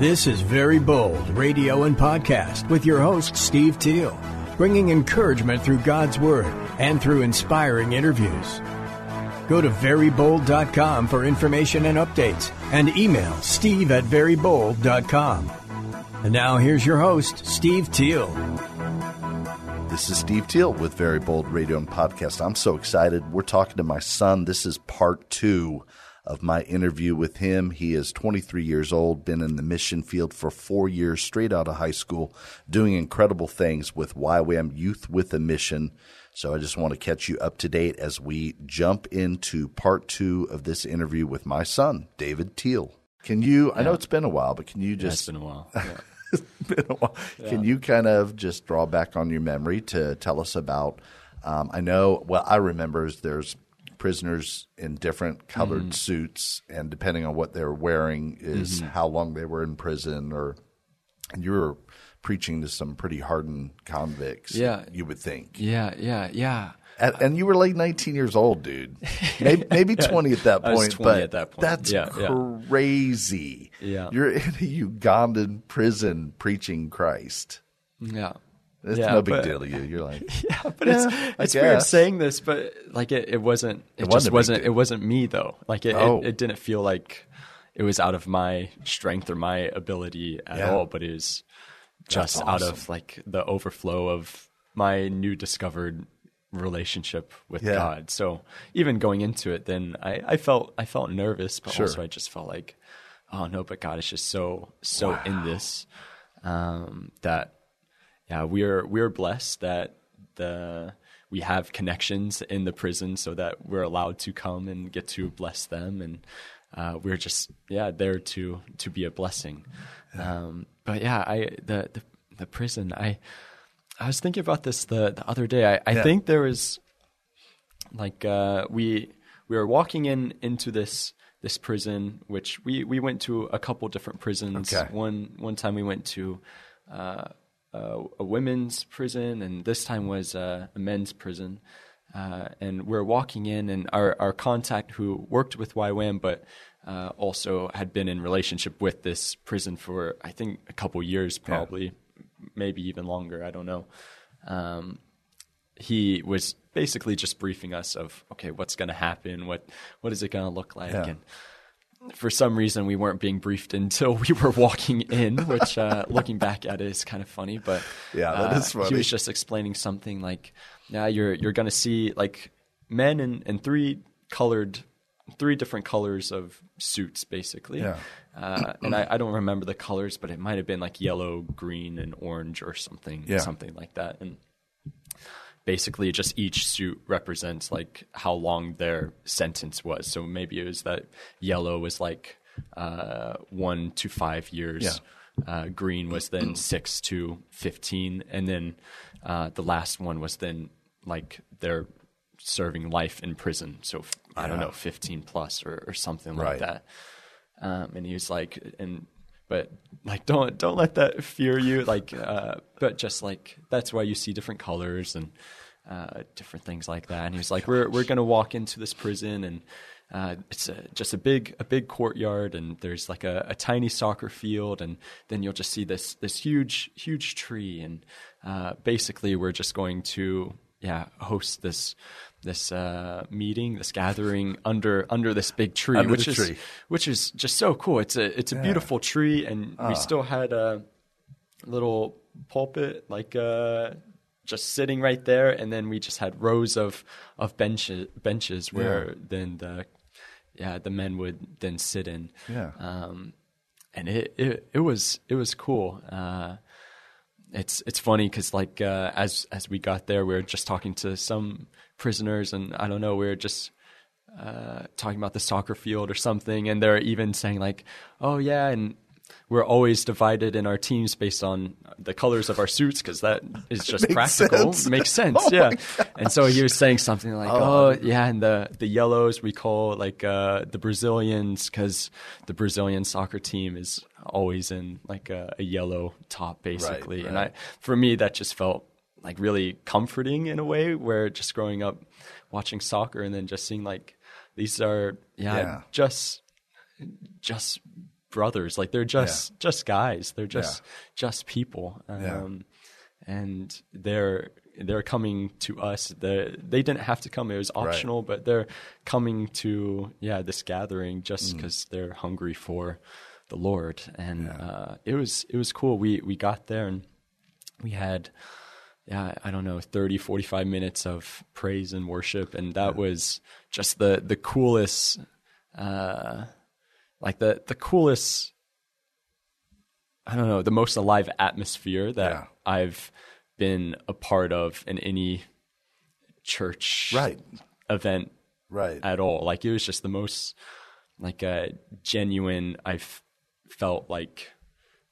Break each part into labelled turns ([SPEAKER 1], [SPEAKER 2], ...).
[SPEAKER 1] This is Very Bold Radio and Podcast with your host, Steve Teal, bringing encouragement through God's Word and through inspiring interviews. Go to verybold.com for information and updates and email steve at verybold.com. And now here's your host, Steve Teal.
[SPEAKER 2] This is Steve Teal with Very Bold Radio and Podcast. I'm so excited. We're talking to my son. This is part two of my interview with him. He is 23 years old, been in the mission field for four years, straight out of high school, doing incredible things with YWAM Youth with a Mission. So I just want to catch you up to date as we jump into part two of this interview with my son, David Teal. Can you, I know it's been a while, but can you
[SPEAKER 3] Yeah,
[SPEAKER 2] just
[SPEAKER 3] it's been a while.
[SPEAKER 2] it's been a while. Can you kind of just draw back on your memory to tell us about? Um, I know. Well, I remember is there's prisoners in different colored
[SPEAKER 3] Mm-hmm.
[SPEAKER 2] suits, and depending on what they're wearing, is
[SPEAKER 3] Mm-hmm.
[SPEAKER 2] how long they were in prison. Or and you were preaching to some pretty hardened convicts.
[SPEAKER 3] Yeah.
[SPEAKER 2] you would think.
[SPEAKER 3] Yeah, yeah, yeah.
[SPEAKER 2] And, and you were like 19 years old, dude. Maybe, maybe 20 at that point.
[SPEAKER 3] 20
[SPEAKER 2] but
[SPEAKER 3] at that point.
[SPEAKER 2] That's
[SPEAKER 3] yeah.
[SPEAKER 2] crazy.
[SPEAKER 3] Yeah.
[SPEAKER 2] You're in a Ugandan prison preaching Christ.
[SPEAKER 3] Yeah.
[SPEAKER 2] It's
[SPEAKER 3] Yeah,
[SPEAKER 2] no big
[SPEAKER 3] but-
[SPEAKER 2] deal to you. You're like,
[SPEAKER 3] Yeah, but
[SPEAKER 2] Yeah,
[SPEAKER 3] it's
[SPEAKER 2] I
[SPEAKER 3] it's weird saying this, but like it, it wasn't it,
[SPEAKER 2] wasn't
[SPEAKER 3] just wasn't it wasn't me though. Like it,
[SPEAKER 2] Oh.
[SPEAKER 3] it, it didn't feel like it was out of my strength or my ability at
[SPEAKER 2] Yeah.
[SPEAKER 3] all, but it was just
[SPEAKER 2] That's
[SPEAKER 3] out of like the overflow of my new discovered relationship with. God. So even going into it, then I, I felt I felt nervous, but
[SPEAKER 2] Sure.
[SPEAKER 3] also I just felt like, oh no, but God is just so so in this um, that yeah, we're we're blessed that the we have connections in the prison so that we're allowed to come and get to bless them and uh, we're just yeah there to to be a blessing. Um, but yeah, I the, the the prison I I was thinking about this the the other day. I, I
[SPEAKER 2] Yeah.
[SPEAKER 3] think there was like uh, we we were walking in into this this prison, which we, we went to a couple different prisons.
[SPEAKER 2] Okay.
[SPEAKER 3] One one time we went to uh, a, a women's prison, and this time was uh, a men's prison. Uh, and we're walking in, and our, our contact who worked with YWAM, but uh, also had been in relationship with this prison for I think a couple years, probably, maybe even longer. I don't know. Um, he was basically just briefing us of okay, what's going to happen, what what is it going to look like,
[SPEAKER 2] Yeah.
[SPEAKER 3] and for some reason we weren't being briefed until we were walking in, which uh, looking back at it is kind of funny. But
[SPEAKER 2] Yeah, that
[SPEAKER 3] uh,
[SPEAKER 2] is funny.
[SPEAKER 3] He was just explaining something like, yeah, you're you're going to see like men in, in three colored, three different colors of suits, basically.
[SPEAKER 2] Yeah.
[SPEAKER 3] Uh, and I, I don't remember the colors, but it might have been like yellow, green, and orange or something,
[SPEAKER 2] Yeah.
[SPEAKER 3] something like that. And basically just each suit represents like how long their sentence was. So maybe it was that yellow was like uh, one to five years.
[SPEAKER 2] Yeah.
[SPEAKER 3] Uh, green was then six to fifteen, and then uh, the last one was then like they're serving life in prison. So I don't know, fifteen plus or, or something
[SPEAKER 2] Right.
[SPEAKER 3] like that. Um, and he was like, and but like don't don't let that fear you. Like, uh, but just like that's why you see different colors and uh, different things like that. And he was like, we're we're gonna walk into this prison and. Uh, it's a, just a big a big courtyard and there's like a, a tiny soccer field and then you'll just see this this huge huge tree and uh, basically we're just going to yeah host this this uh, meeting this gathering under under this big tree
[SPEAKER 2] Under
[SPEAKER 3] which is
[SPEAKER 2] tree.
[SPEAKER 3] which is just so cool. It's a it's a beautiful tree, and
[SPEAKER 2] Ah.
[SPEAKER 3] we still had a little pulpit like uh, just sitting right there, and then we just had rows of of benches benches where then the yeah the men would then sit in.
[SPEAKER 2] Yeah.
[SPEAKER 3] Um, and it, it it was it was cool. Uh, it's it's funny because like uh, as as we got there, we were just talking to some prisoners, and I don't know, we are just uh, talking about the soccer field or something, and they're even saying like, "Oh yeah," and we're always divided in our teams based on the colors of our suits because that is just
[SPEAKER 2] Makes
[SPEAKER 3] practical.
[SPEAKER 2] sense.
[SPEAKER 3] Makes sense,
[SPEAKER 2] Oh
[SPEAKER 3] yeah. And so he was saying something like, "Oh, yeah," and the the yellows we call like uh, the Brazilians because the Brazilian soccer team is always in like a, a yellow top, basically. And I, for me, that just felt like really comforting in a way. Where just growing up watching soccer and then just seeing like these are yeah,
[SPEAKER 2] Yeah.
[SPEAKER 3] just just brothers. Like they're just just guys. They're just just people. Um,
[SPEAKER 2] Yeah.
[SPEAKER 3] and they're they're coming to us. They they didn't have to come. It was optional but they're coming to yeah this gathering
[SPEAKER 2] Mm.
[SPEAKER 3] just because they're hungry for the lord. And uh, it was it was cool. We we got there and we had yeah i don't know 30 45 minutes of praise and worship and that was just the the coolest uh like the the coolest i don't know the most alive atmosphere that
[SPEAKER 2] Yeah.
[SPEAKER 3] i've been a part of in any church
[SPEAKER 2] Right.
[SPEAKER 3] event
[SPEAKER 2] Right.
[SPEAKER 3] at all like it was just the most like uh, genuine i've felt like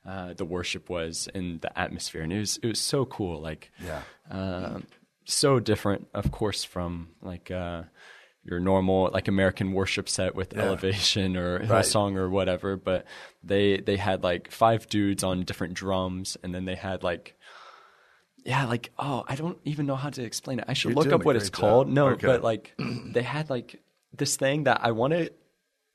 [SPEAKER 3] uh, the worship was in the atmosphere and it was it was so cool like
[SPEAKER 2] yeah.
[SPEAKER 3] um, so different, of course, from like uh, your normal like American worship set with elevation or
[SPEAKER 2] Right.
[SPEAKER 3] Hillsong or whatever. But they they had like five dudes on different drums, and then they had like. Yeah, like oh, I don't even know how to explain it. I should
[SPEAKER 2] You're
[SPEAKER 3] look up what it's
[SPEAKER 2] great
[SPEAKER 3] called. No,
[SPEAKER 2] Okay.
[SPEAKER 3] but like they had like this thing that I want to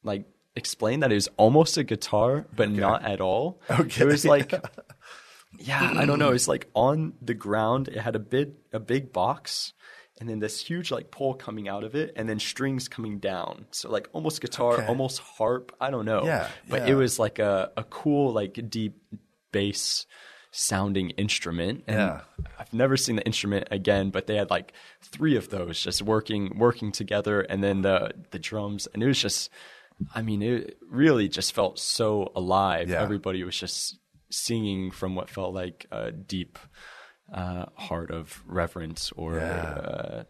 [SPEAKER 3] like explain that it was almost a guitar, but not at all.
[SPEAKER 2] Okay.
[SPEAKER 3] It was like yeah, I don't know. It's like on the ground. It had a big a big box, and then this huge like pole coming out of it, and then strings coming down. So like almost guitar,
[SPEAKER 2] Okay.
[SPEAKER 3] almost harp. I don't know.
[SPEAKER 2] Yeah,
[SPEAKER 3] but
[SPEAKER 2] yeah.
[SPEAKER 3] it was like a a cool like deep bass sounding instrument. And
[SPEAKER 2] Yeah.
[SPEAKER 3] I've never seen the instrument again, but they had like three of those just working working together, and then the the drums, and it was just. I mean, it really just felt so alive.
[SPEAKER 2] Yeah.
[SPEAKER 3] Everybody was just singing from what felt like a deep uh, heart of reverence or
[SPEAKER 2] Yeah.
[SPEAKER 3] uh,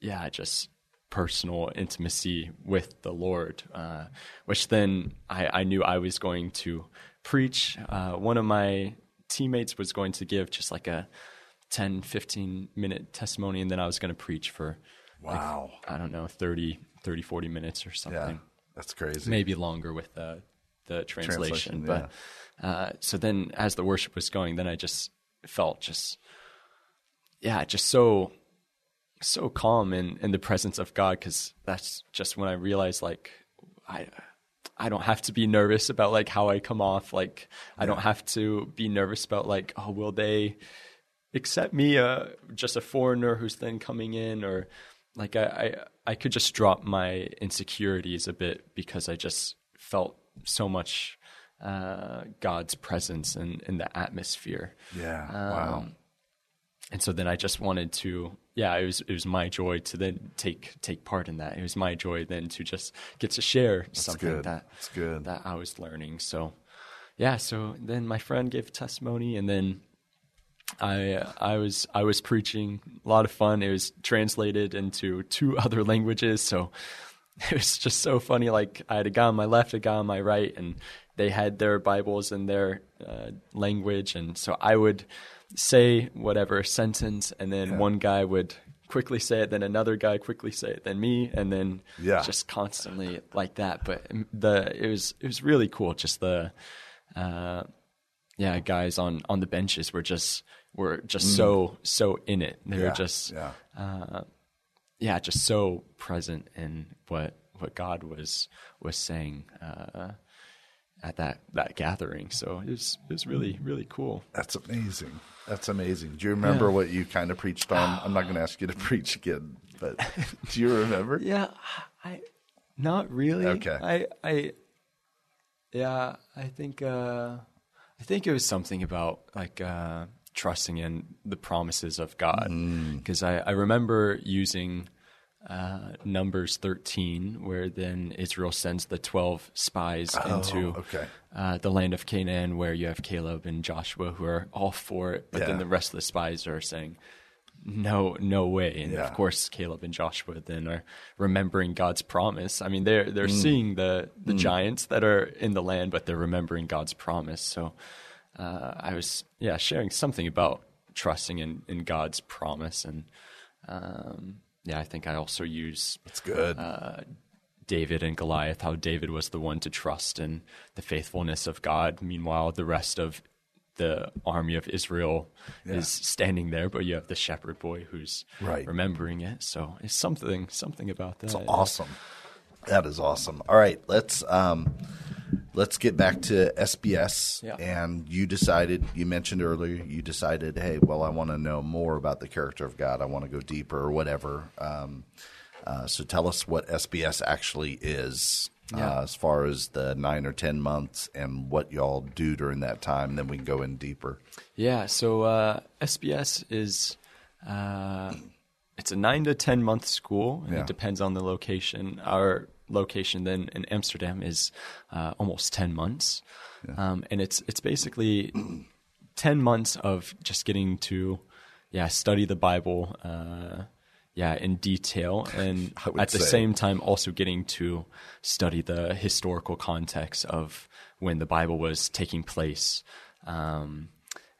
[SPEAKER 3] yeah, just personal intimacy with the Lord, uh, which then I, I knew I was going to preach. Uh, one of my teammates was going to give just like a 10, 15 minute testimony, and then I was going to preach for,
[SPEAKER 2] Wow.
[SPEAKER 3] I don't know, 30, 30, 40 minutes or something
[SPEAKER 2] Yeah. That's crazy.
[SPEAKER 3] maybe longer with the the
[SPEAKER 2] Translation,
[SPEAKER 3] translation. but uh, so then, as the worship was going, then I just felt just yeah, just so so calm in in the presence of God because that's just when I realized like I. I don't have to be nervous about like how I come off. Like I don't have to be nervous about like oh will they accept me uh, just a foreigner who's then coming in or like I, I I could just drop my insecurities a bit because I just felt so much uh, God's presence in, in the atmosphere.
[SPEAKER 2] yeah.
[SPEAKER 3] Um,
[SPEAKER 2] wow.
[SPEAKER 3] And so then I just wanted to yeah, it was it was my joy to then take take part in that. It was my joy then to just get to share something
[SPEAKER 2] good.
[SPEAKER 3] that
[SPEAKER 2] That's good.
[SPEAKER 3] that I was learning. So yeah, so then my friend gave testimony and then I I was I was preaching a lot of fun. It was translated into two other languages, so it was just so funny. Like I had a guy on my left, a guy on my right, and they had their Bibles in their uh, language, and so I would say whatever sentence, and then one guy would quickly say it, then another guy quickly say it, then me, and then
[SPEAKER 2] Yeah.
[SPEAKER 3] just constantly like that. But the it was it was really cool. Just the uh, yeah, guys on on the benches were just were just so so in it. They
[SPEAKER 2] Mm. Yeah,
[SPEAKER 3] were just
[SPEAKER 2] yeah.
[SPEAKER 3] uh, yeah, just so present in what what God was was saying uh, at that that gathering. So it was it was really really cool.
[SPEAKER 2] That's amazing. That's amazing. Do you remember
[SPEAKER 3] Yeah.
[SPEAKER 2] what you kind of preached on? I'm not going to ask you to preach again, but do you remember?
[SPEAKER 3] Yeah, I not really.
[SPEAKER 2] Okay.
[SPEAKER 3] I I yeah, I think uh I think it was something about like uh trusting in the promises of God
[SPEAKER 2] Mm.
[SPEAKER 3] because I I remember using uh, Numbers 13, where then Israel sends the 12 spies into
[SPEAKER 2] Oh, okay.
[SPEAKER 3] uh, the land of Canaan, where you have Caleb and Joshua who are all for it, but
[SPEAKER 2] Yeah.
[SPEAKER 3] then the rest of the spies are saying, no, no way. And
[SPEAKER 2] Yeah.
[SPEAKER 3] of course, Caleb and Joshua then are remembering God's promise. I mean, they're they're
[SPEAKER 2] Mm.
[SPEAKER 3] seeing the the giants that are in the land, but they're remembering God's promise. So uh, I was yeah sharing something about trusting in in God's promise, and um, yeah, I think I also use
[SPEAKER 2] It's good.
[SPEAKER 3] David and Goliath, how David was the one to trust in the faithfulness of God. Meanwhile, the rest of the army of Israel is standing there, but you have the shepherd boy who's
[SPEAKER 2] Right.
[SPEAKER 3] remembering it. So it's something, something about that.
[SPEAKER 2] It's awesome. That is awesome. All right, let's um, let's get back to SBS.
[SPEAKER 3] Yeah.
[SPEAKER 2] And you decided, you mentioned earlier, you decided, hey, well, I want to know more about the character of God. I want to go deeper, or whatever. Um, uh, so tell us what SBS actually is.
[SPEAKER 3] Yeah.
[SPEAKER 2] Uh, as far as the nine or ten months and what y'all do during that time, then we can go in deeper.
[SPEAKER 3] Yeah. So uh, SBS is uh, it's a nine to ten month school, and
[SPEAKER 2] Yeah.
[SPEAKER 3] it depends on the location. Our location then in Amsterdam is uh, almost ten months, um, and it's it's basically ten months of just getting to yeah study the Bible. Uh, yeah, in detail, and at the
[SPEAKER 2] say.
[SPEAKER 3] same time also getting to study the historical context of when the Bible was taking place. Um,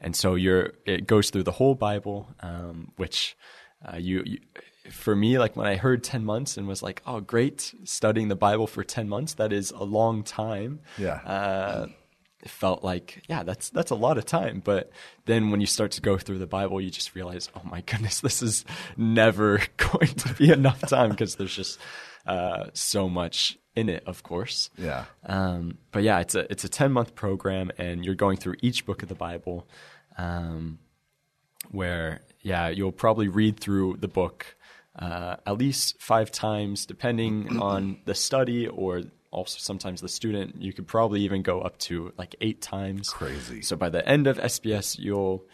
[SPEAKER 3] and so you're it goes through the whole Bible, um, which uh, you, you for me like when I heard ten months and was like, oh great, studying the Bible for ten months that is a long time.
[SPEAKER 2] Yeah.
[SPEAKER 3] Uh, it felt like yeah that's that's a lot of time but then when you start to go through the bible you just realize oh my goodness this is never going to be enough time because there's just uh, so much in it of course
[SPEAKER 2] Yeah.
[SPEAKER 3] um, but yeah, it's a it's a ten month program, and you're going through each book of the Bible, um, where yeah, you'll probably read through the book uh, at least five times, depending on the study or also sometimes the student. You could probably even go up to like eight times.
[SPEAKER 2] Crazy.
[SPEAKER 3] So by the end of SBS, you'll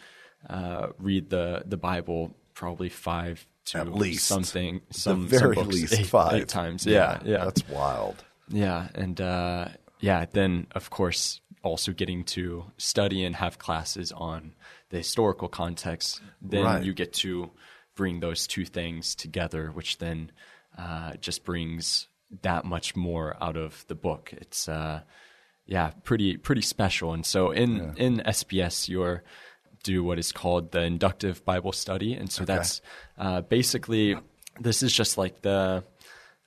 [SPEAKER 3] uh, read the the Bible probably five to
[SPEAKER 2] At least.
[SPEAKER 3] something
[SPEAKER 2] the
[SPEAKER 3] some
[SPEAKER 2] very
[SPEAKER 3] some books
[SPEAKER 2] least
[SPEAKER 3] eight,
[SPEAKER 2] five
[SPEAKER 3] eight times. Yeah, yeah,
[SPEAKER 2] That's wild.
[SPEAKER 3] yeah, and uh, yeah, then of course also getting to study and have classes on the historical context. Then
[SPEAKER 2] Right.
[SPEAKER 3] you get to bring those two things together, which then uh, just brings that much more out of the book. It's uh, yeah, pretty pretty special. And so in in SBS, you're do what is called the inductive Bible study, and so that's uh, basically this is just like the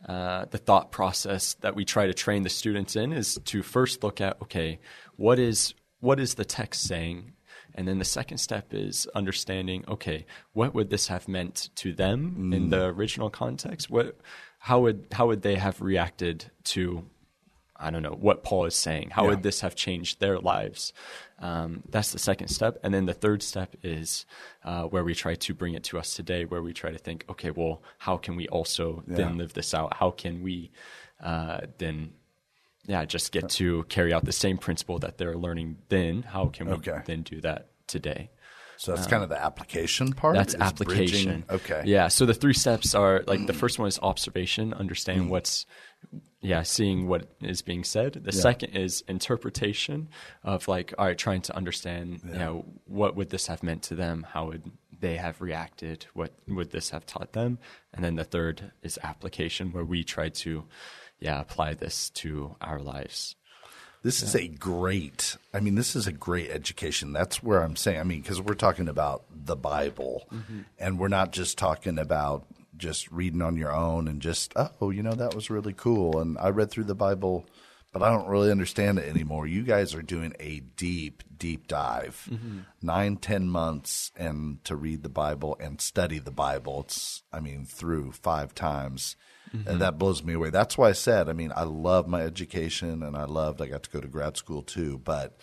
[SPEAKER 3] uh, the thought process that we try to train the students in is to first look at okay, what is what is the text saying, and then the second step is understanding okay, what would this have meant to them in the original context? What how would how would they have reacted to I don't know what Paul is saying. How
[SPEAKER 2] Yeah.
[SPEAKER 3] would this have changed their lives? Um, that's the second step, and then the third step is uh, where we try to bring it to us today, where we try to think, okay, well, how can we also then live this out? How can we uh, then, yeah, just get to carry out the same principle that they're learning then? How can we
[SPEAKER 2] Okay.
[SPEAKER 3] then do that today?
[SPEAKER 2] So that's um, kind of the application part.
[SPEAKER 3] That's application.
[SPEAKER 2] bridging- Okay.
[SPEAKER 3] Yeah. So the three steps are like the first one is observation, understanding mm. what's, yeah, seeing what is being said. The second is interpretation of like, all right, trying to understand, you know, what would this have meant to them? How would they have reacted? What would this have taught them? And then the third is application, where we try to, yeah, apply this to our lives.
[SPEAKER 2] This is a great, I mean, this is a great education. That's where I'm saying, I mean, because we're talking about the Bible mm-hmm. and we're not just talking about just reading on your own and just, oh, you know, that was really cool. And I read through the Bible, but I don't really understand it anymore. You guys are doing a deep, deep dive, mm-hmm. nine, ten months, and to read the Bible and study the Bible. It's, I mean, through five times. And that blows me away. That's why I said, I mean, I love my education and I loved, I got to go to grad school too. But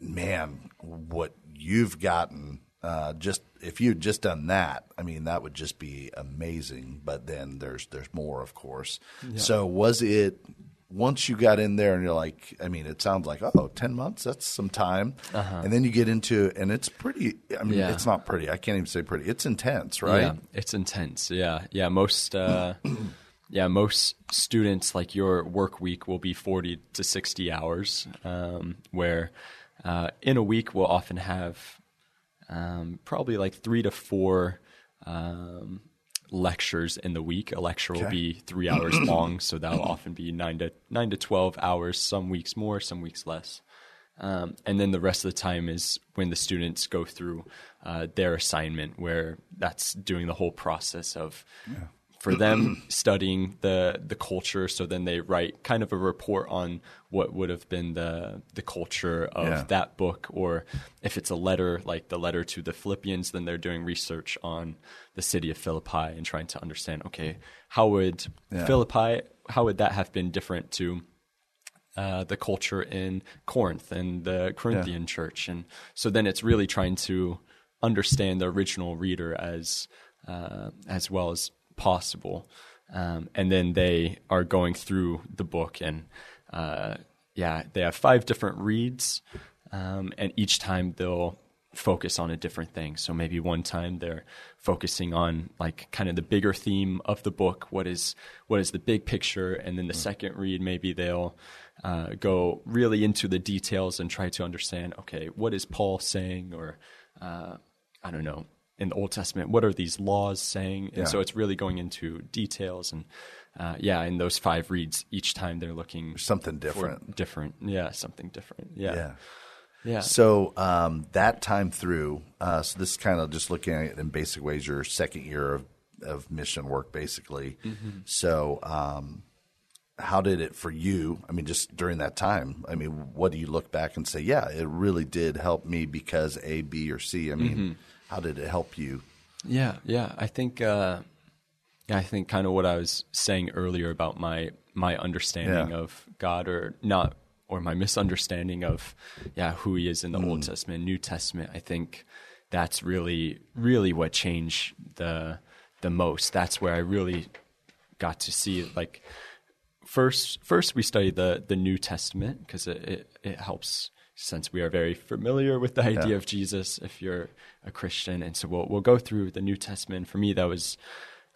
[SPEAKER 2] man, what you've gotten, uh, just if you'd just done that, I mean, that would just be amazing. But then there's there's more, of course. So was it once you got in there and you're like, I mean, it sounds like oh, 10 months, that's some time, and then you get into and it's pretty. I mean,
[SPEAKER 3] Yeah.
[SPEAKER 2] it's not pretty. I can't even say pretty. It's intense, right?
[SPEAKER 3] Yeah, it's intense. Yeah, yeah. Most, uh, yeah, most students like your work week will be forty to sixty hours, um, where uh, in a week we'll often have um, probably like three to four um, lectures in the week. A lecture will be three hours long, so that'll often be nine to nine to twelve hours. Some weeks more, some weeks less. Um, and then the rest of the time is when the students go through uh, their assignment, where that's doing the whole process of for them studying the the culture. So then they write kind of a report on what would have been the the culture of
[SPEAKER 2] Yeah.
[SPEAKER 3] that book, or if it's a letter like the letter to the Philippians, then they're doing research on the city of Philippi and trying to understand. Okay, how would
[SPEAKER 2] Yeah.
[SPEAKER 3] Philippi? How would that have been different to uh, the culture in Corinth and the Corinthian church, and so then it's really trying to understand the original reader as uh, as well as possible, um, and then they are going through the book, and uh, yeah, they have five different reads, um, and each time they'll focus on a different thing. So maybe one time they're focusing on like kind of the bigger theme of the book. What is what is the big picture? And then the second read, maybe they'll uh, go really into the details and try to understand. Okay, what is Paul saying? Or uh, I don't know. In the Old Testament, what are these laws saying? And
[SPEAKER 2] Yeah.
[SPEAKER 3] so it's really going into details and uh, yeah, in those five reads, each time they're looking
[SPEAKER 2] Something different.
[SPEAKER 3] different, yeah, something different, yeah,
[SPEAKER 2] Yeah.
[SPEAKER 3] yeah.
[SPEAKER 2] So um, that time through, uh, so this is kind of just looking at it in basic ways. Your second year of, of mission work, basically.
[SPEAKER 3] Mm-hmm.
[SPEAKER 2] So, um, how did it for you? I mean, just during that time. I mean, what do you look back and say? Yeah, it really did help me because A, B, or C. I mean,
[SPEAKER 3] Mm-hmm.
[SPEAKER 2] How did it help you?
[SPEAKER 3] Yeah, yeah. I think uh, yeah, I think kind of what I was saying earlier about my my understanding
[SPEAKER 2] Yeah.
[SPEAKER 3] of God or not or my misunderstanding of yeah, who he is in the Old Testament, New Testament. I think that's really really what changed the the most. That's where I really got to see like first first we study the the New Testament because it, it it helps since we are very familiar with the idea
[SPEAKER 2] Yeah.
[SPEAKER 3] of Jesus if you're a Christian and so we'll we'll go through the New Testament for me that was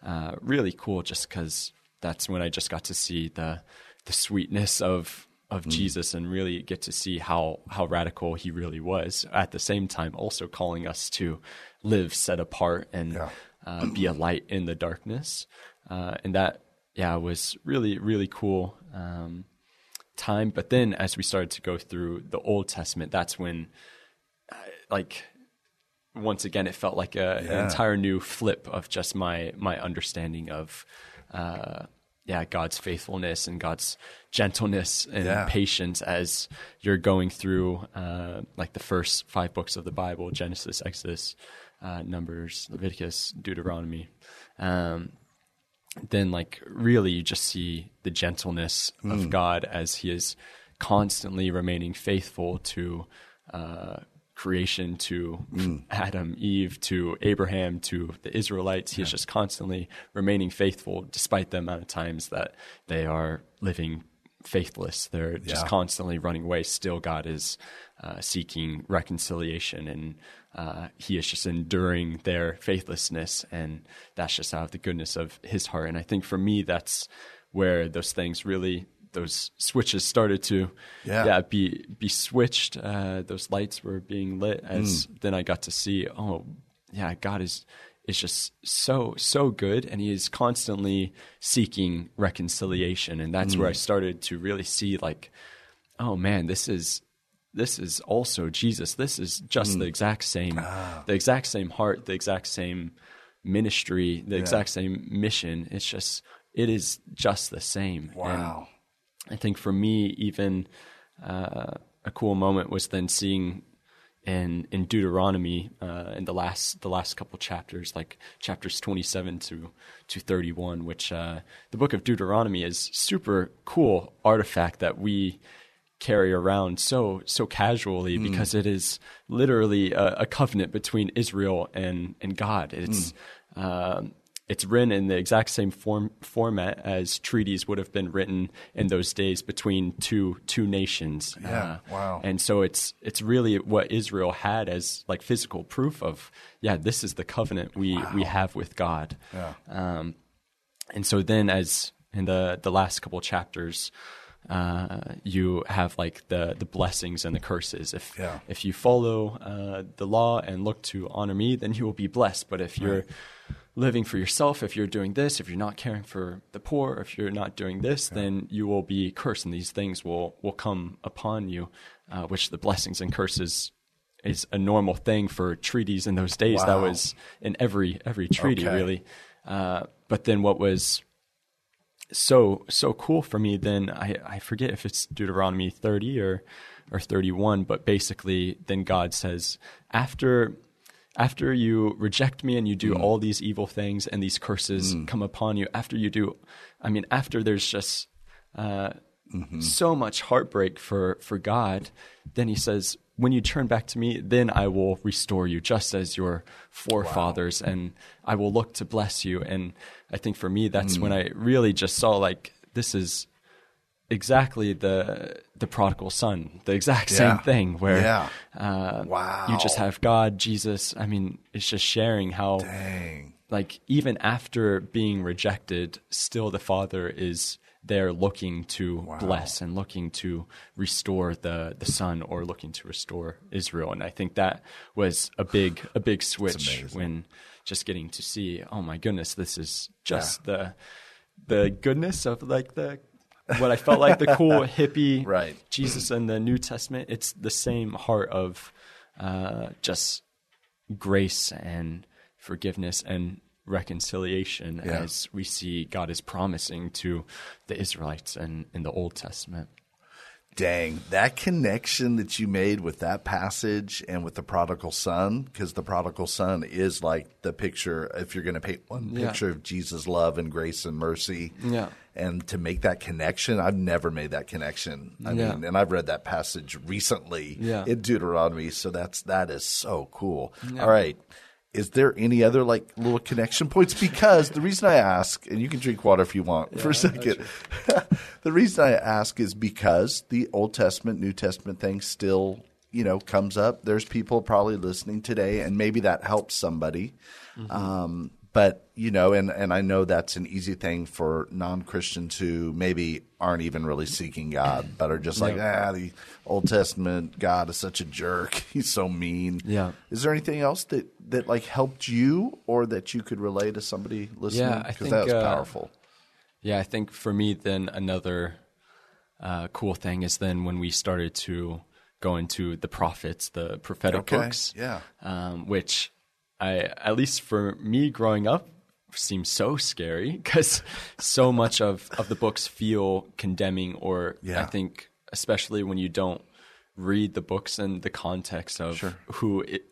[SPEAKER 3] uh, really cool just because that's when I just got to see the the sweetness of of
[SPEAKER 2] Mm.
[SPEAKER 3] Jesus and really get to see how how radical he really was at the same time also calling us to live set apart and
[SPEAKER 2] Yeah.
[SPEAKER 3] uh, be a light in the darkness uh, and that yeah was really really cool um, time but then as we started to go through the old testament that's when uh, like once again it felt like a,
[SPEAKER 2] Yeah.
[SPEAKER 3] an entire new flip of just my my understanding of uh, yeah God's faithfulness and God's gentleness and
[SPEAKER 2] Yeah.
[SPEAKER 3] patience as you're going through uh, like the first five books of the Bible Genesis Exodus uh, Numbers Leviticus Deuteronomy um, then like really you just see the gentleness of God as he is constantly remaining faithful to uh, creation, to Adam, Eve, to Abraham, to the Israelites. He is just constantly remaining faithful despite the amount of times that they are living faithless. They're just constantly running away. Still, God is uh, seeking reconciliation, and uh, He is just enduring their faithlessness, and that's just out of the goodness of His heart. And I think for me, that's where those things really, those switches started to,
[SPEAKER 2] Yeah.
[SPEAKER 3] be be switched. Uh, those lights were being lit as then I got to see. Oh, yeah, God is is just so so good and he is constantly seeking reconciliation and that's where I started to really see like oh man this is this is also Jesus. This is just the exact same the exact same heart the exact same ministry the exact same mission. It's just it is just the same. And
[SPEAKER 2] Wow.
[SPEAKER 3] I think for me, even uh, a cool moment was then seeing in in Deuteronomy uh, in the last the last couple chapters, like chapters twenty seven to to thirty one, which uh, the book of Deuteronomy is super cool artifact that we carry around so so casually because it is literally a, a covenant between Israel and and God. It's um, it's written in the exact same form format as treaties would have been written in those days between two two nations. Uh,
[SPEAKER 2] Yeah, wow.
[SPEAKER 3] And so it's it's really what Israel had as like physical proof of yeah, this is the covenant we we have with God.
[SPEAKER 2] Yeah.
[SPEAKER 3] Um, and so then as in the the last couple chapters uh, you have like the the blessings and the curses. If
[SPEAKER 2] Yeah.
[SPEAKER 3] if you follow uh, the law and look to honor me, then you will be blessed. But if you're living for yourself, if you're doing this, if you're not caring for the poor, if you're not doing this, then you will be cursed, and these things will will come upon you. Uh, which the blessings and curses is a normal thing for treaties in those days. That was in every every treaty,
[SPEAKER 2] Okay.
[SPEAKER 3] really. Uh, but then what was so so cool for me then I, I forget if it's Deuteronomy 30 or or 31 but basically then God says after after you reject me and you do mm. all these evil things and these curses mm. come upon you after you do I mean after there's just uh, mm-hmm. so much heartbreak for for God then he says when you turn back to me then I will restore you just as your forefathers and I will look to bless you and I think for me that's when I really just saw like this is exactly the the prodigal son the exact same
[SPEAKER 2] Yeah.
[SPEAKER 3] thing where
[SPEAKER 2] Yeah.
[SPEAKER 3] uh,
[SPEAKER 2] Wow.
[SPEAKER 3] you just have God Jesus I mean it's just sharing how
[SPEAKER 2] Dang.
[SPEAKER 3] like even after being rejected, still the Father is there looking to bless and looking to restore the the Son or looking to restore Israel. And I think that was a big a big switch when just getting to see, oh my goodness, this is just the the goodness of like the what I felt like the cool hippie
[SPEAKER 2] Right.
[SPEAKER 3] Jesus in the New Testament. It's the same heart of uh, just grace and forgiveness and reconciliation
[SPEAKER 2] Yeah.
[SPEAKER 3] as we see God is promising to the Israelites in, in the Old Testament.
[SPEAKER 2] Dang, that connection that you made with that passage and with the prodigal son, because the prodigal son is like the picture, if you're going to paint one
[SPEAKER 3] Yeah.
[SPEAKER 2] picture of Jesus' love and grace and mercy.
[SPEAKER 3] Yeah.
[SPEAKER 2] And to make that connection, I've never made that connection. I
[SPEAKER 3] Yeah.
[SPEAKER 2] mean, and I've read that passage recently
[SPEAKER 3] Yeah.
[SPEAKER 2] in Deuteronomy, so that's that is so cool. All right. Is there any other like little connection points? Because the reason I ask, and you can drink water if you want for a second. the reason I ask is because the Old Testament, New Testament thing still, you know, comes up. There's people probably listening today, and maybe that helps somebody. Um, but you know, and and I know that's an easy thing for non Christians who maybe aren't even really seeking God, but are just like, ah, the Old Testament God is such a jerk. He's so mean.
[SPEAKER 3] Yeah.
[SPEAKER 2] Is there anything else that that like helped you, or that you could relay to somebody listening?
[SPEAKER 3] Yeah, I
[SPEAKER 2] because
[SPEAKER 3] think,
[SPEAKER 2] that was
[SPEAKER 3] uh,
[SPEAKER 2] powerful.
[SPEAKER 3] Yeah, I think for me, then another uh, cool thing is then when we started to go into the prophets, the prophetic
[SPEAKER 2] Okay,
[SPEAKER 3] books,
[SPEAKER 2] yeah.
[SPEAKER 3] um, which I, at least for me growing up, seems so scary because so much of, of the books feel condemning, or
[SPEAKER 2] Yeah.
[SPEAKER 3] I think especially when you don't read the books in the context of who it,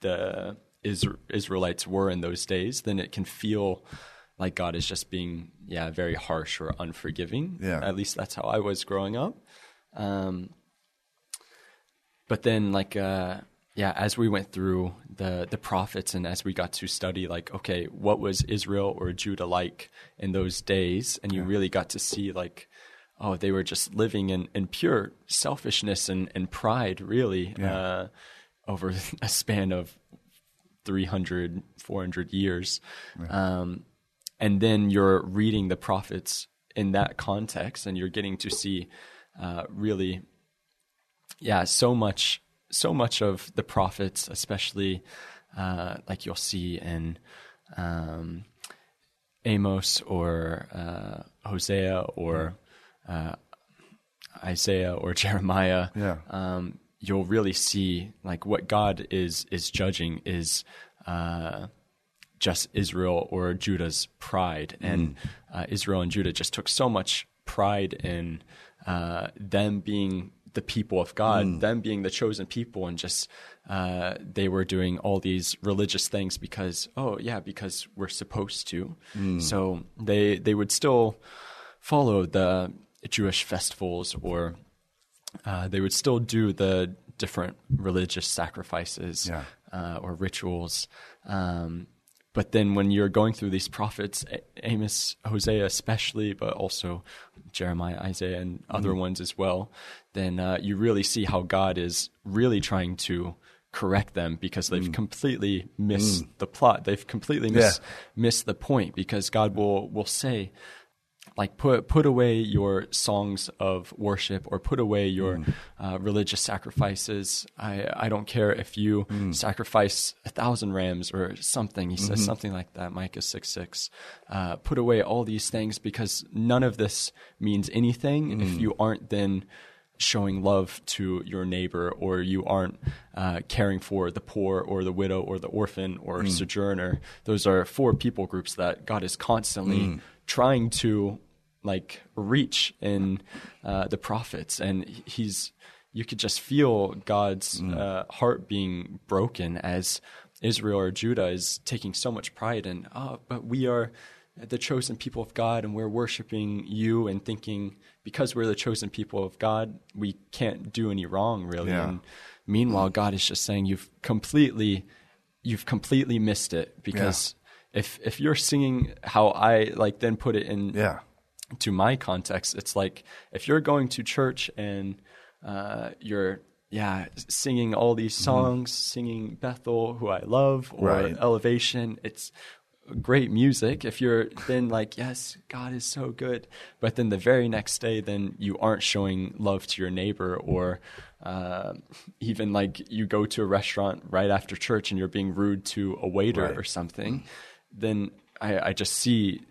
[SPEAKER 3] the Isra- Israelites were in those days, then it can feel like God is just being, yeah, very harsh or unforgiving.
[SPEAKER 2] Yeah.
[SPEAKER 3] At least that's how I was growing up. Um, but then, like, uh, yeah, as we went through the the prophets and as we got to study, like, okay, what was Israel or Judah like in those days, and you really got to see, like, oh, they were just living in, in pure selfishness and, and pride, really, uh, over a span of 300, 400 years. Um, and then you're reading the prophets in that context, and you're getting to see uh, really, yeah, so much, so much of the prophets, especially uh, like you'll see in um, Amos or uh, Hosea or uh, Isaiah or Jeremiah,
[SPEAKER 2] Yeah.
[SPEAKER 3] um, you'll really see like what God is is judging is uh, just Israel or Judah's pride, and uh, Israel and Judah just took so much pride in uh, them being the people of God, them being the chosen people, and just uh, they were doing all these religious things because oh yeah because we're supposed to. So they they would still follow the Jewish festivals or uh, they would still do the different religious sacrifices
[SPEAKER 2] Yeah.
[SPEAKER 3] uh, or rituals. Um, but then when you're going through these prophets, Amos, Hosea especially, but also Jeremiah, Isaiah, and other mm-hmm. ones as well, then uh, you really see how God is really trying to correct them because they've mm. completely missed mm. the plot. They've completely miss, missed the point because God will will say, like put put away your songs of worship or put away your mm. uh, religious sacrifices. I I don't care if you mm. sacrifice a thousand rams or something. He mm-hmm. says something like that. Micah six six. Uh, put away all these things because none of this means anything mm. if you aren't then showing love to your neighbor or you aren't uh, caring for the poor or the widow or the orphan or mm. sojourner. Those are four people groups that God is constantly mm. trying to like reach in uh, the prophets. And he's, you could just feel God's mm. uh, heart being broken as Israel or Judah is taking so much pride in, oh, but we are the chosen people of God and we're worshiping you and thinking because we're the chosen people of God, we can't do any wrong really. Yeah. And meanwhile, God is just saying you've completely you've completely missed it because yeah. if if you're singing how I like then put it in
[SPEAKER 2] yeah.
[SPEAKER 3] To my context, it's like if you're going to church and uh, you're yeah, singing all these mm-hmm. songs, mm-hmm. singing Bethel, who I love, or right. Elevation. It's great music if you're then like yes god is so good but then the very next day then you aren't showing love to your neighbor or uh, even like you go to a restaurant right after church and you're being rude to a waiter right. or something then I, I just see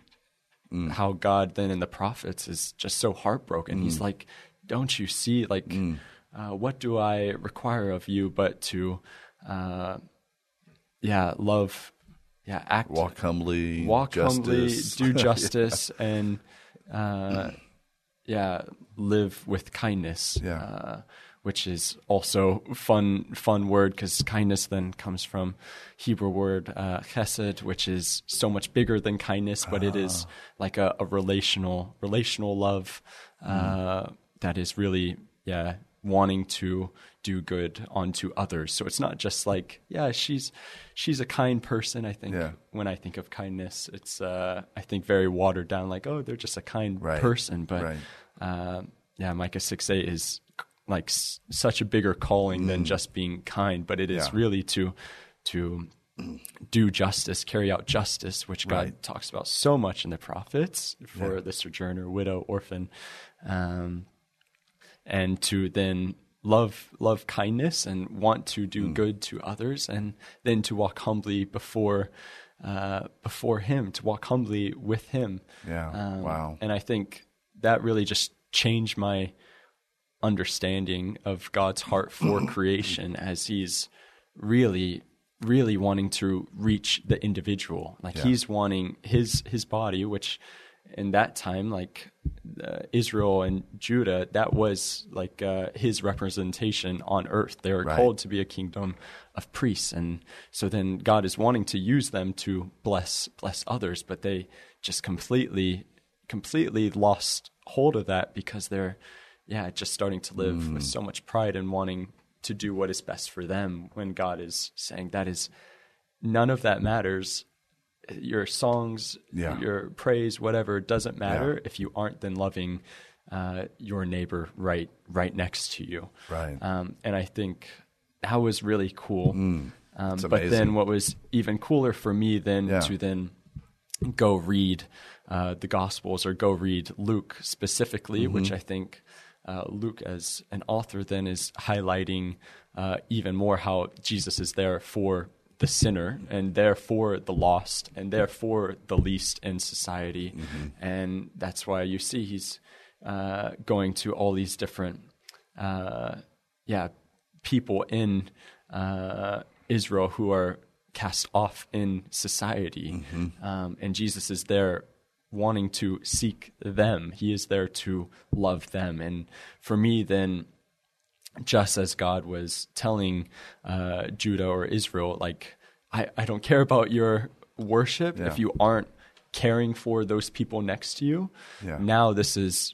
[SPEAKER 3] mm. how god then in the prophets is just so heartbroken mm. he's like don't you see like mm. uh, what do i require of you but to uh, yeah love yeah, act,
[SPEAKER 2] walk humbly,
[SPEAKER 3] walk justice. humbly, do justice, yeah. and uh, yeah, live with kindness.
[SPEAKER 2] Yeah.
[SPEAKER 3] Which is also fun fun word because kindness then comes from Hebrew word uh, chesed, which is so much bigger than kindness, but it is ah. like a, a relational relational love uh, mm. that is really yeah wanting to do good onto others. So it's not just like, yeah, she's she's a kind person. I think yeah. when I think of kindness, it's uh, I think very watered down, like, oh, they're just a kind right. person. But right. uh, yeah, Micah six eight is like s- such a bigger calling mm. than just being kind, but it is yeah. really to to do justice, carry out justice, which God right. talks about so much in the prophets for yeah. the sojourner, widow, orphan. Um, and to then love love kindness and want to do mm. good to others and then to walk humbly before uh, before him to walk humbly with him
[SPEAKER 2] yeah um, wow
[SPEAKER 3] and i think that really just changed my understanding of god's heart for creation as he's really really wanting to reach the individual like yeah. he's wanting his his body which in that time, like uh, Israel and Judah, that was like uh, his representation on earth. They were right. called to be a kingdom of priests, and so then God is wanting to use them to bless bless others, but they just completely completely lost hold of that because they're yeah just starting to live mm. with so much pride and wanting to do what is best for them when God is saying that is none of that matters your songs, yeah. your praise, whatever, doesn't matter yeah. if you aren't then loving uh, your neighbor right right next to you.
[SPEAKER 2] Right.
[SPEAKER 3] Um, and I think that was really cool. Mm, um, but then what was even cooler for me then yeah. to then go read uh, the Gospels or go read Luke specifically, mm-hmm. which I think uh, Luke as an author then is highlighting uh, even more how Jesus is there for the sinner and therefore the lost and therefore the least in society. Mm-hmm. And that's why you see he's uh, going to all these different, uh, yeah, people in uh, Israel who are cast off in society. Mm-hmm. Um, and Jesus is there wanting to seek them, He is there to love them. And for me, then, just as God was telling uh, Judah or Israel, like, I, I don't care about your worship yeah. if you aren't caring for those people next to you. Yeah. Now, this is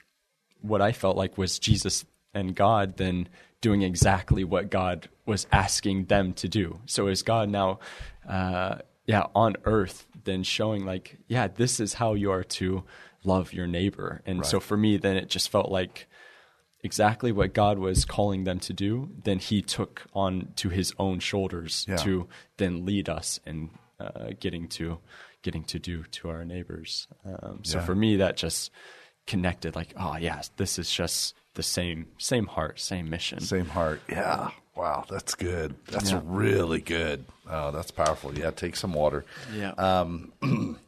[SPEAKER 3] what I felt like was Jesus and God then doing exactly what God was asking them to do. So, is God now, uh, yeah, on earth, then showing like, yeah, this is how you are to love your neighbor. And right. so for me, then it just felt like, exactly what God was calling them to do, then He took on to His own shoulders yeah. to then lead us in uh, getting to getting to do to our neighbors. Um, so yeah. for me, that just connected. Like, oh yeah, this is just the same same heart, same mission.
[SPEAKER 2] Same heart. Yeah. Wow, that's good. That's
[SPEAKER 3] Yeah.
[SPEAKER 2] really good. Oh, that's powerful. Yeah, take some water.
[SPEAKER 3] Yeah.
[SPEAKER 2] Um,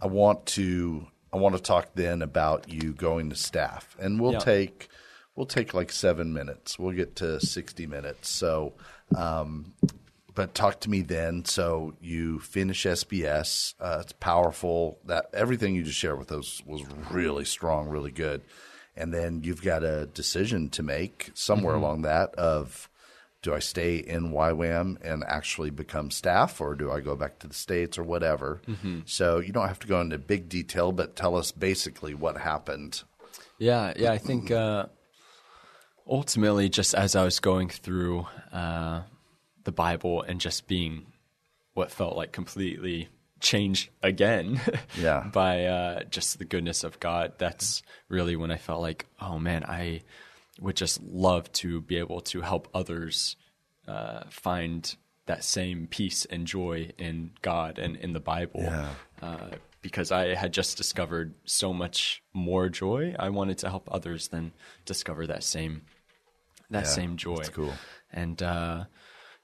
[SPEAKER 2] I want to I want to talk then about you going to staff, and we'll
[SPEAKER 3] Yeah.
[SPEAKER 2] take we'll take like seven minutes. We'll get to sixty minutes. So, um, but talk to me then. So you finish SBS. Uh, it's powerful. That everything you just shared with us was really strong, really good. And then you've got a decision to make somewhere
[SPEAKER 3] Mm-hmm.
[SPEAKER 2] along that of do I stay in YWAM and actually become staff, or do I go back to the states or whatever?
[SPEAKER 3] Mm-hmm.
[SPEAKER 2] So you don't have to go into big detail, but tell us basically what happened.
[SPEAKER 3] Yeah, yeah. I think uh, ultimately, just as I was going through uh, the Bible and just being what felt like completely changed again
[SPEAKER 2] Yeah.
[SPEAKER 3] by uh, just the goodness of God, that's really when I felt like, oh man, I would just love to be able to help others uh, find that same peace and joy in God and in the Bible.
[SPEAKER 2] Yeah.
[SPEAKER 3] Uh, because I had just discovered so much more joy, I wanted to help others then discover that same that
[SPEAKER 2] Yeah,
[SPEAKER 3] same joy.
[SPEAKER 2] that's cool.
[SPEAKER 3] And uh,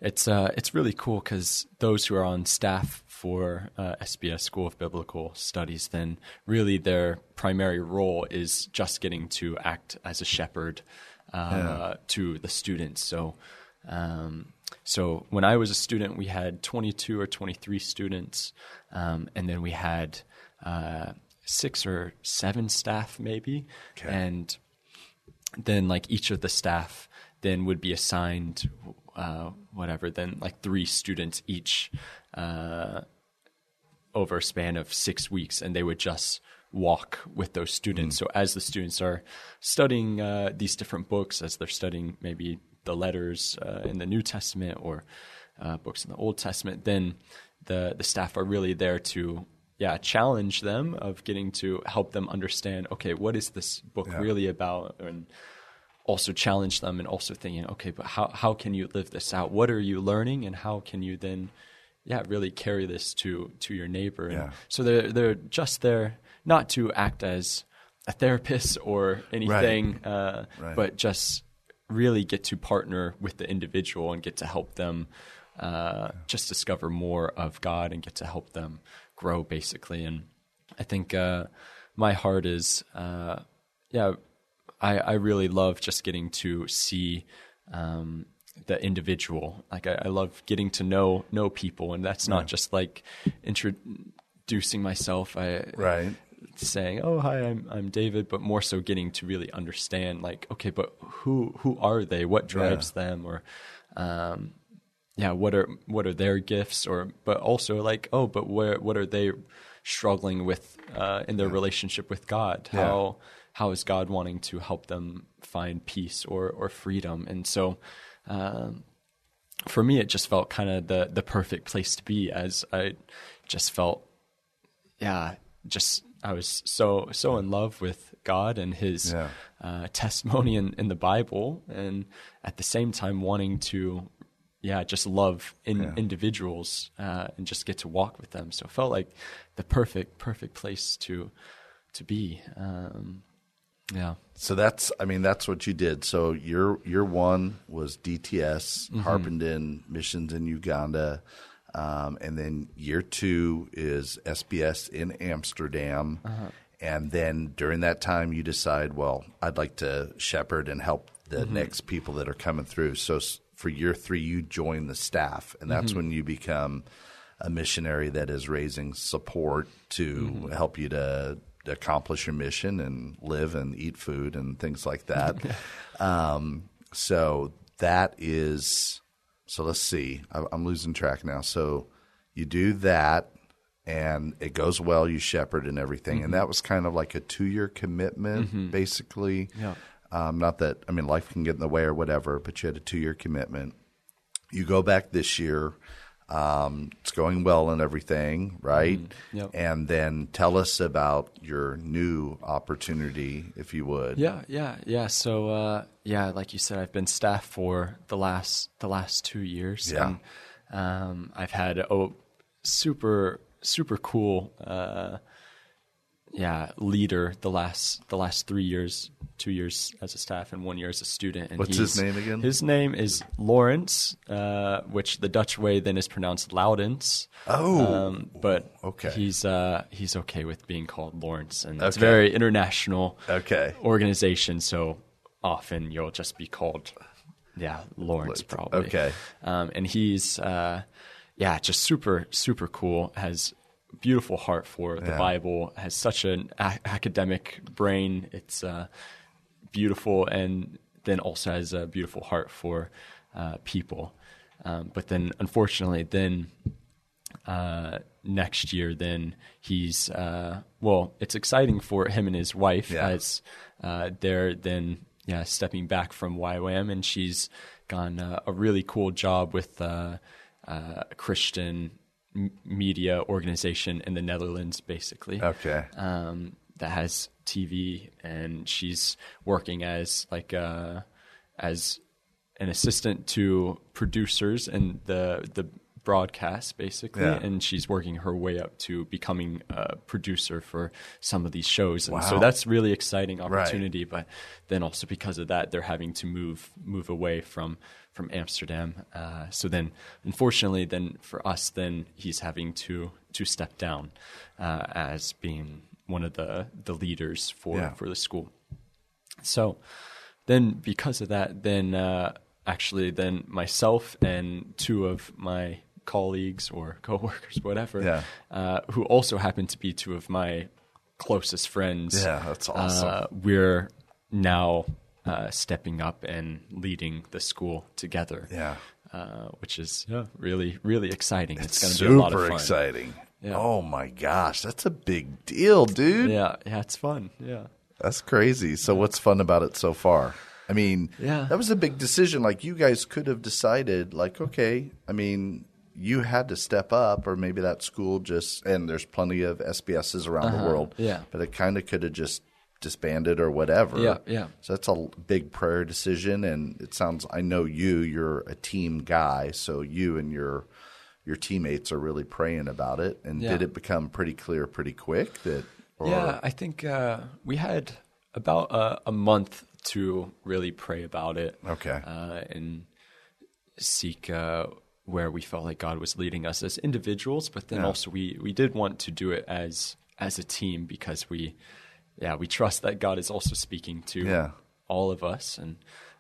[SPEAKER 3] it's uh, it's really cool because those who are on staff for uh, SBS School of Biblical Studies, then really their primary role is just getting to act as a shepherd uh, to the students. So. Um, so when I was a student, we had 22 or 23 students, um, and then we had uh, six or seven staff, maybe, and then like each of the staff then would be assigned uh, whatever then like three students each uh, over a span of six weeks and they would just walk with those students. So as the students are studying uh, these different books as they're studying maybe the letters uh, in the new testament or uh, books in the old testament then the, the staff are really there to yeah challenge them of getting to help them understand okay what is this book really about? And also challenge them and also thinking, okay, but how how can you live this out? What are you learning, and how can you then, yeah, really carry this to to your neighbor? And
[SPEAKER 2] Yeah.
[SPEAKER 3] So they're they're just there not to act as a therapist or anything, uh,
[SPEAKER 2] Right.
[SPEAKER 3] but just really get to partner with the individual and get to help them uh, just discover more of God and get to help them grow, basically. And I think uh, my heart is, uh, yeah, I, I really love just getting to see um, the individual. Like I, I love getting to know know people, and that's not just like introducing myself. I
[SPEAKER 2] Right.
[SPEAKER 3] saying, "Oh, hi, I'm I'm David," but more so getting to really understand, like, okay, but who who are they? What drives them? Or, um, yeah, what are what are their gifts? Or, but also like, oh, but where what are they struggling with uh, in their relationship with God?
[SPEAKER 2] Yeah.
[SPEAKER 3] How how is God wanting to help them find peace or or freedom? And so. Um, for me, it just felt kind of the the perfect place to be, as I just felt yeah, just I was so so in love with God and His
[SPEAKER 2] Yeah.
[SPEAKER 3] uh, testimony in, in the Bible, and at the same time wanting to, yeah, just love in
[SPEAKER 2] Yeah.
[SPEAKER 3] individuals uh, and just get to walk with them. So it felt like the perfect perfect place to to be. Um, yeah,
[SPEAKER 2] So that's, I mean, that's what you did. So your year one was DTS,
[SPEAKER 3] Mm-hmm.
[SPEAKER 2] Harpenden missions in Uganda, um, and then year two is SBS in Amsterdam.
[SPEAKER 3] Uh-huh.
[SPEAKER 2] And then during that time, you decide, well, I'd like to shepherd and help the
[SPEAKER 3] Mm-hmm.
[SPEAKER 2] next people that are coming through. So for year three, you join the staff, and that's
[SPEAKER 3] Mm-hmm.
[SPEAKER 2] when you become a missionary that is raising support to
[SPEAKER 3] Mm-hmm.
[SPEAKER 2] help you to accomplish your mission and live and eat food and things like that. um, so that is so. Let's see. I, I'm losing track now. So you do that, and it goes well. You shepherd and everything, and that was kind of like a two year commitment, basically.
[SPEAKER 3] Yeah.
[SPEAKER 2] Um, not that I mean, life can get in the way or whatever, but you had a two year commitment. You go back this year. Um, it's going well and everything, right?
[SPEAKER 3] Yep.
[SPEAKER 2] And then tell us about your new opportunity, if you would.
[SPEAKER 3] Yeah, yeah, yeah. So, uh, yeah, like you said, I've been staff for the last the last two years.
[SPEAKER 2] Yeah.
[SPEAKER 3] And, um, I've had a super super cool uh, yeah leader the last the last three years, two years as a staff and one year as a student. And
[SPEAKER 2] What's his name again?
[SPEAKER 3] His name is Lawrence, uh, which the Dutch way then is pronounced Loudens.
[SPEAKER 2] Oh,
[SPEAKER 3] Um, but
[SPEAKER 2] okay.
[SPEAKER 3] he's uh, he's okay with being called Lawrence, and it's a
[SPEAKER 2] Okay.
[SPEAKER 3] very international
[SPEAKER 2] Okay.
[SPEAKER 3] organization. So often you'll just be called, yeah, Lawrence probably.
[SPEAKER 2] Okay.
[SPEAKER 3] Um, and he's uh, yeah, just super super cool. Has beautiful heart for the
[SPEAKER 2] Yeah.
[SPEAKER 3] Bible. Has such an a- academic brain. It's uh, beautiful, and then also has a beautiful heart for uh, people. Um, but then, unfortunately, then uh, next year, then he's uh, well. It's exciting for him and his wife
[SPEAKER 2] Yeah.
[SPEAKER 3] as uh, they're then yeah stepping back from YWAM, and she's gone uh, a really cool job with uh, uh, a Christian m- media organization in the Netherlands, basically
[SPEAKER 2] Okay.
[SPEAKER 3] um, that has TV, and she's working as like uh, as an assistant to producers and the the broadcast basically
[SPEAKER 2] Yeah.
[SPEAKER 3] and she's working her way up to becoming a producer for some of these shows and
[SPEAKER 2] Wow.
[SPEAKER 3] so that's really exciting opportunity but then also because of that they're having to move move away from from Amsterdam uh, so then unfortunately then for us then he's having to to step down uh, as being one of the the leaders for
[SPEAKER 2] Yeah.
[SPEAKER 3] for the school so then because of that then uh, actually then myself and two of my colleagues or coworkers whatever
[SPEAKER 2] Yeah.
[SPEAKER 3] uh, who also happen to be two of my closest friends
[SPEAKER 2] Yeah, that's awesome.
[SPEAKER 3] uh, we're now uh, stepping up and leading the school together
[SPEAKER 2] Yeah.
[SPEAKER 3] uh, which is yeah, really really exciting it's,
[SPEAKER 2] It's
[SPEAKER 3] going to be a lot of fun
[SPEAKER 2] exciting.
[SPEAKER 3] Yeah.
[SPEAKER 2] Oh my gosh, that's a big deal, dude.
[SPEAKER 3] yeah yeah it's fun yeah
[SPEAKER 2] That's crazy. So what's fun about it so far? I mean,
[SPEAKER 3] Yeah.
[SPEAKER 2] that was a big decision. Like you guys could have decided, like, okay, I mean, you had to step up, or maybe that school just and there's plenty of SBSs around the world.
[SPEAKER 3] Uh-huh. yeah.
[SPEAKER 2] but it kind of could have just disbanded or whatever.
[SPEAKER 3] Yeah, yeah.
[SPEAKER 2] So that's a big prayer decision, and it sounds. I know you. You're a team guy, so you and your your teammates are really praying about it. And
[SPEAKER 3] Yeah.
[SPEAKER 2] did it become pretty clear pretty quick that? Or,
[SPEAKER 3] Yeah, I think uh, we had about a, a month to really pray about it.
[SPEAKER 2] Okay.
[SPEAKER 3] Uh, and seek uh, where we felt like God was leading us as individuals, but then
[SPEAKER 2] Yeah.
[SPEAKER 3] also we we did want to do it as as a team because we, yeah, we trust that God is also speaking to
[SPEAKER 2] Yeah.
[SPEAKER 3] all of us, and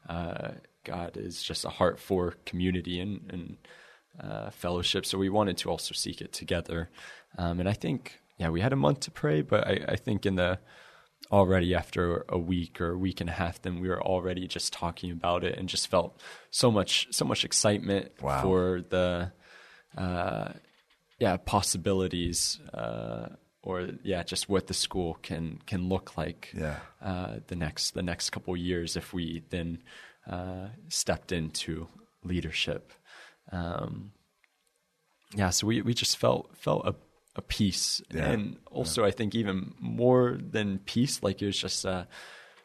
[SPEAKER 3] uh, God is just a heart for community and and uh, fellowship. So we wanted to also seek it together, um, and I think yeah, we had a month to pray, but I, I think in the already after a week or a week and a half, then we were already just talking about it and just felt so much so much excitement
[SPEAKER 2] Wow.
[SPEAKER 3] for the uh, yeah possibilities uh, or yeah just what the school can can look like
[SPEAKER 2] Yeah.
[SPEAKER 3] uh, the next the next couple years if we then uh, stepped into leadership. Um, yeah, so we, we just felt felt a, a peace,
[SPEAKER 2] Yeah.
[SPEAKER 3] and also I think even more than peace, like it was just uh,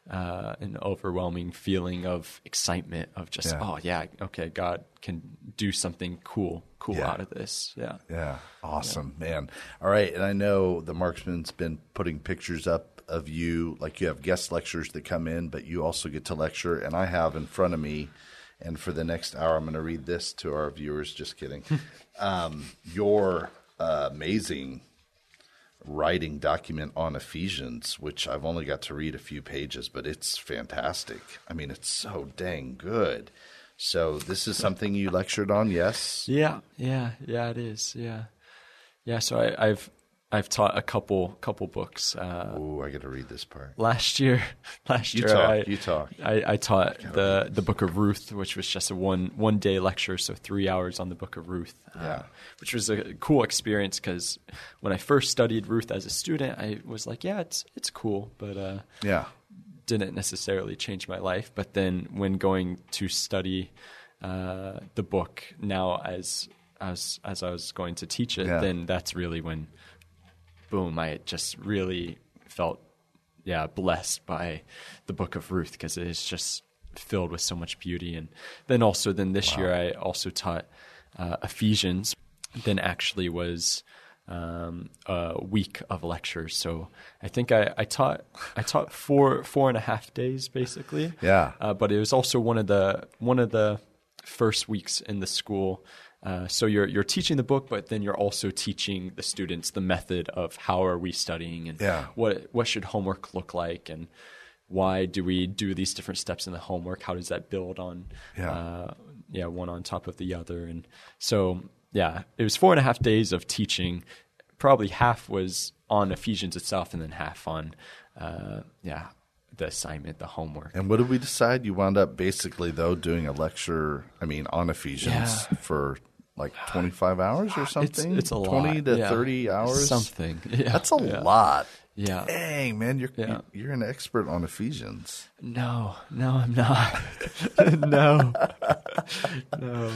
[SPEAKER 3] uh, an overwhelming feeling of excitement of just
[SPEAKER 2] Yeah.
[SPEAKER 3] oh yeah, okay, God can do something cool cool
[SPEAKER 2] Yeah.
[SPEAKER 3] out of this. Yeah,
[SPEAKER 2] Yeah, awesome, man. All right, and I know the Marksman's been putting pictures up of you, like you have guest lectures that come in, but you also get to lecture, and I have in front of me, and for the next hour, I'm going to read this to our viewers. Just kidding. um, your uh, amazing writing document on Ephesians, which I've only got to read a few pages, but it's fantastic. I mean, it's so dang good. So this is something you lectured on, yes?
[SPEAKER 3] yeah, yeah, yeah. It is. Yeah, yeah. So I, I've I've taught a couple couple books. Uh,
[SPEAKER 2] Ooh, I got to read this part.
[SPEAKER 3] last year last
[SPEAKER 2] You
[SPEAKER 3] year
[SPEAKER 2] talk,
[SPEAKER 3] I,
[SPEAKER 2] you talk.
[SPEAKER 3] I, I taught the the book of ruth which was just a one one day lecture so three hours on the book of ruth uh,
[SPEAKER 2] Yeah.
[SPEAKER 3] which was a cool experience because when i first studied ruth as a student i was like yeah it's it's cool but uh,
[SPEAKER 2] Yeah.
[SPEAKER 3] didn't necessarily change my life. But then when going to study uh, the book now as as as I was going to teach it,
[SPEAKER 2] Yeah.
[SPEAKER 3] then that's really when boom, I just really felt yeah blessed by the book of Ruth because it is just filled with so much beauty. And then also then this year I also taught uh, Ephesians. Then actually was um, a week of lectures. So I think I, I taught I taught four four and a half days basically.
[SPEAKER 2] Yeah.
[SPEAKER 3] Uh, but it was also one of the one of the first weeks in the school. Uh, so you're you're teaching the book, but then you're also teaching the students the method of how are we studying and
[SPEAKER 2] Yeah.
[SPEAKER 3] what what should homework look like and why do we do these different steps in the homework? How does that build on
[SPEAKER 2] Yeah.
[SPEAKER 3] uh, yeah one on top of the other? And so yeah, it was four and a half days of teaching. Probably half was on Ephesians itself, and then half on uh, yeah the assignment, the homework.
[SPEAKER 2] And what did we decide? You wound up basically though doing a lecture. I mean, on Ephesians
[SPEAKER 3] Yeah.
[SPEAKER 2] for like twenty five hours or something.
[SPEAKER 3] it's a lot.
[SPEAKER 2] twenty to
[SPEAKER 3] yeah.
[SPEAKER 2] thirty hours.
[SPEAKER 3] Something. Yeah.
[SPEAKER 2] That's a
[SPEAKER 3] yeah.
[SPEAKER 2] lot.
[SPEAKER 3] Yeah.
[SPEAKER 2] Dang, man, you're
[SPEAKER 3] Yeah.
[SPEAKER 2] you're an expert on Ephesians.
[SPEAKER 3] No, no, I'm not. no, no.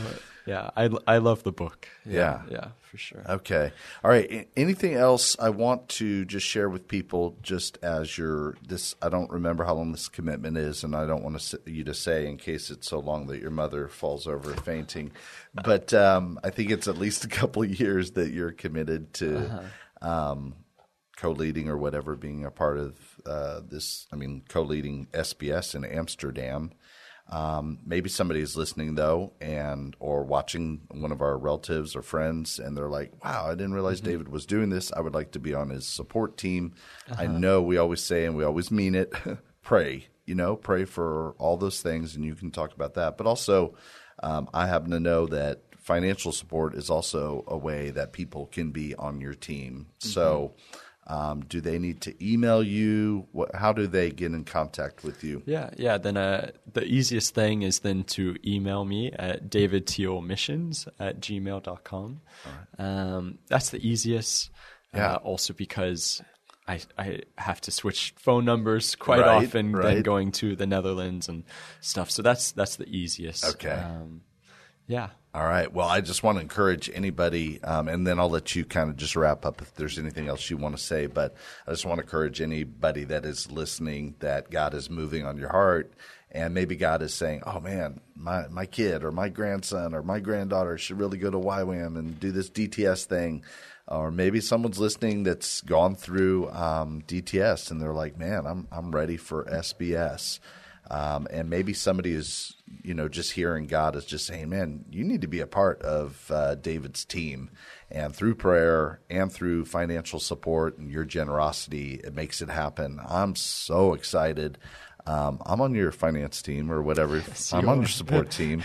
[SPEAKER 3] Yeah, I, I love the book.
[SPEAKER 2] Yeah.
[SPEAKER 3] yeah, for sure.
[SPEAKER 2] Okay. All right. Anything else I want to just share with people just as your this I don't remember how long this commitment is and I don't want to, you to say in case it's so long that your mother falls over fainting. But um, I think it's at least a couple of years that you're committed to um, co-leading or whatever being a part of uh, this I mean co-leading SBS in Amsterdam. Um, maybe somebody is listening though, and or watching one of our relatives or friends, and they're like, "Wow, I didn't realize David was doing this. I would like to be on his support team." I know we always say and we always mean it. pray, you know, pray for all those things, and you can talk about that. But also, um, I happen to know that financial support is also a way that people can be on your team. So. Um, do they need to email you? What, how do they get in contact with you?
[SPEAKER 3] Yeah, yeah. Then uh, the easiest thing is then to email me at davidtealmissions at gmail.com. Um, that's the easiest.
[SPEAKER 2] Yeah.
[SPEAKER 3] Uh, also because I, I have to switch phone numbers quite
[SPEAKER 2] Right,
[SPEAKER 3] often
[SPEAKER 2] right.
[SPEAKER 3] than going to the Netherlands and stuff. So that's that's the easiest.
[SPEAKER 2] Okay.
[SPEAKER 3] Um, yeah.
[SPEAKER 2] All right. Well, I just want to encourage anybody, um, and then I'll let you kind of just wrap up if there's anything else you want to say. But I just want to encourage anybody that is listening that God is moving on your heart, and maybe God is saying, "Oh man, my my kid or my grandson or my granddaughter should really go to YWAM and do this DTS thing." Or maybe someone's listening that's gone through um, DTS and they're like, "Man, I'm I'm ready for SBS." Um, and maybe somebody is, you know, just hearing God is just saying, man, you need to be a part of uh, David's team. And through prayer and through financial support and your generosity, it makes it happen. I'm so excited. Um, I'm on your finance team or whatever. I'm on your support team.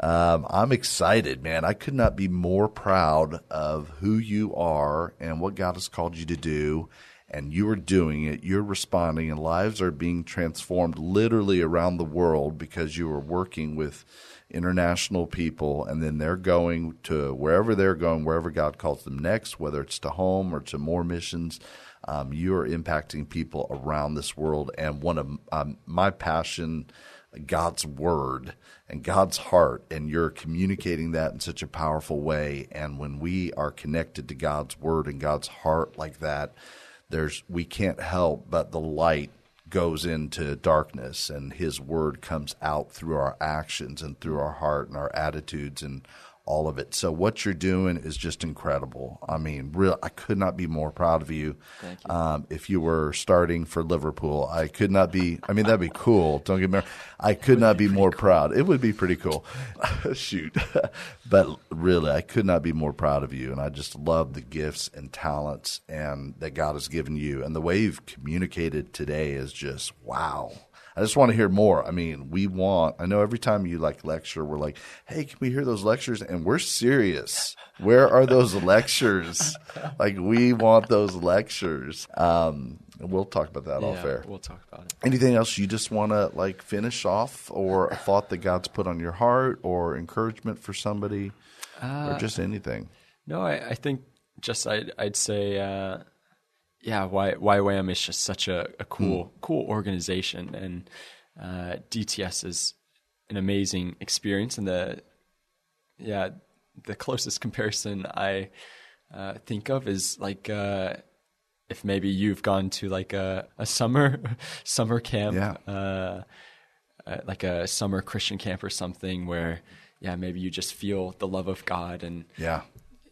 [SPEAKER 2] Um, I'm excited, man. I could not be more proud of who you are and what God has called you to do. And you are doing it. You're responding, and lives are being transformed literally around the world because you are working with international people, and then they're going to wherever they're going, wherever God calls them next, whether it's to home or to more missions. Um, you are impacting people around this world, and one of um, my passion God's word and God's heart, and you're communicating that in such a powerful way. And when we are connected to God's word and God's heart like that, there's we can't help but the light goes into darkness, and His word comes out through our actions and through our heart and our attitudes and all of it. So what you're doing is just incredible. I mean, real. I could not be more proud of you.
[SPEAKER 3] Thank you.
[SPEAKER 2] Um, if you were starting for Liverpool, I could not be. I mean, that'd be cool. Don't get me wrong. I could not be, more proud. It would be pretty cool. Shoot, but really, I could not be more proud of you. And I just love the gifts and talents and that God has given you. And the way you've communicated today is just wow. I just want to hear more. I mean, we want, I know every time you like lecture, we're like, hey, can we hear those lectures? And we're serious. Where are those lectures? Like, we want those lectures. Um, we'll talk about that off
[SPEAKER 3] yeah,
[SPEAKER 2] air.
[SPEAKER 3] We'll talk about it.
[SPEAKER 2] Anything else you just want to like finish off or a thought that God's put on your heart or encouragement for somebody or just anything?
[SPEAKER 3] No, I, I think just I'd, I'd say, uh, yeah, why YWAM is just such a, a cool cool organization, and uh, DTS is an amazing experience. And the yeah, the closest comparison I uh, think of is like uh, if maybe you've gone to like a, a summer summer camp,
[SPEAKER 2] Yeah.
[SPEAKER 3] uh, uh, like a summer Christian camp or something, where yeah, maybe you just feel the love of God and
[SPEAKER 2] Yeah.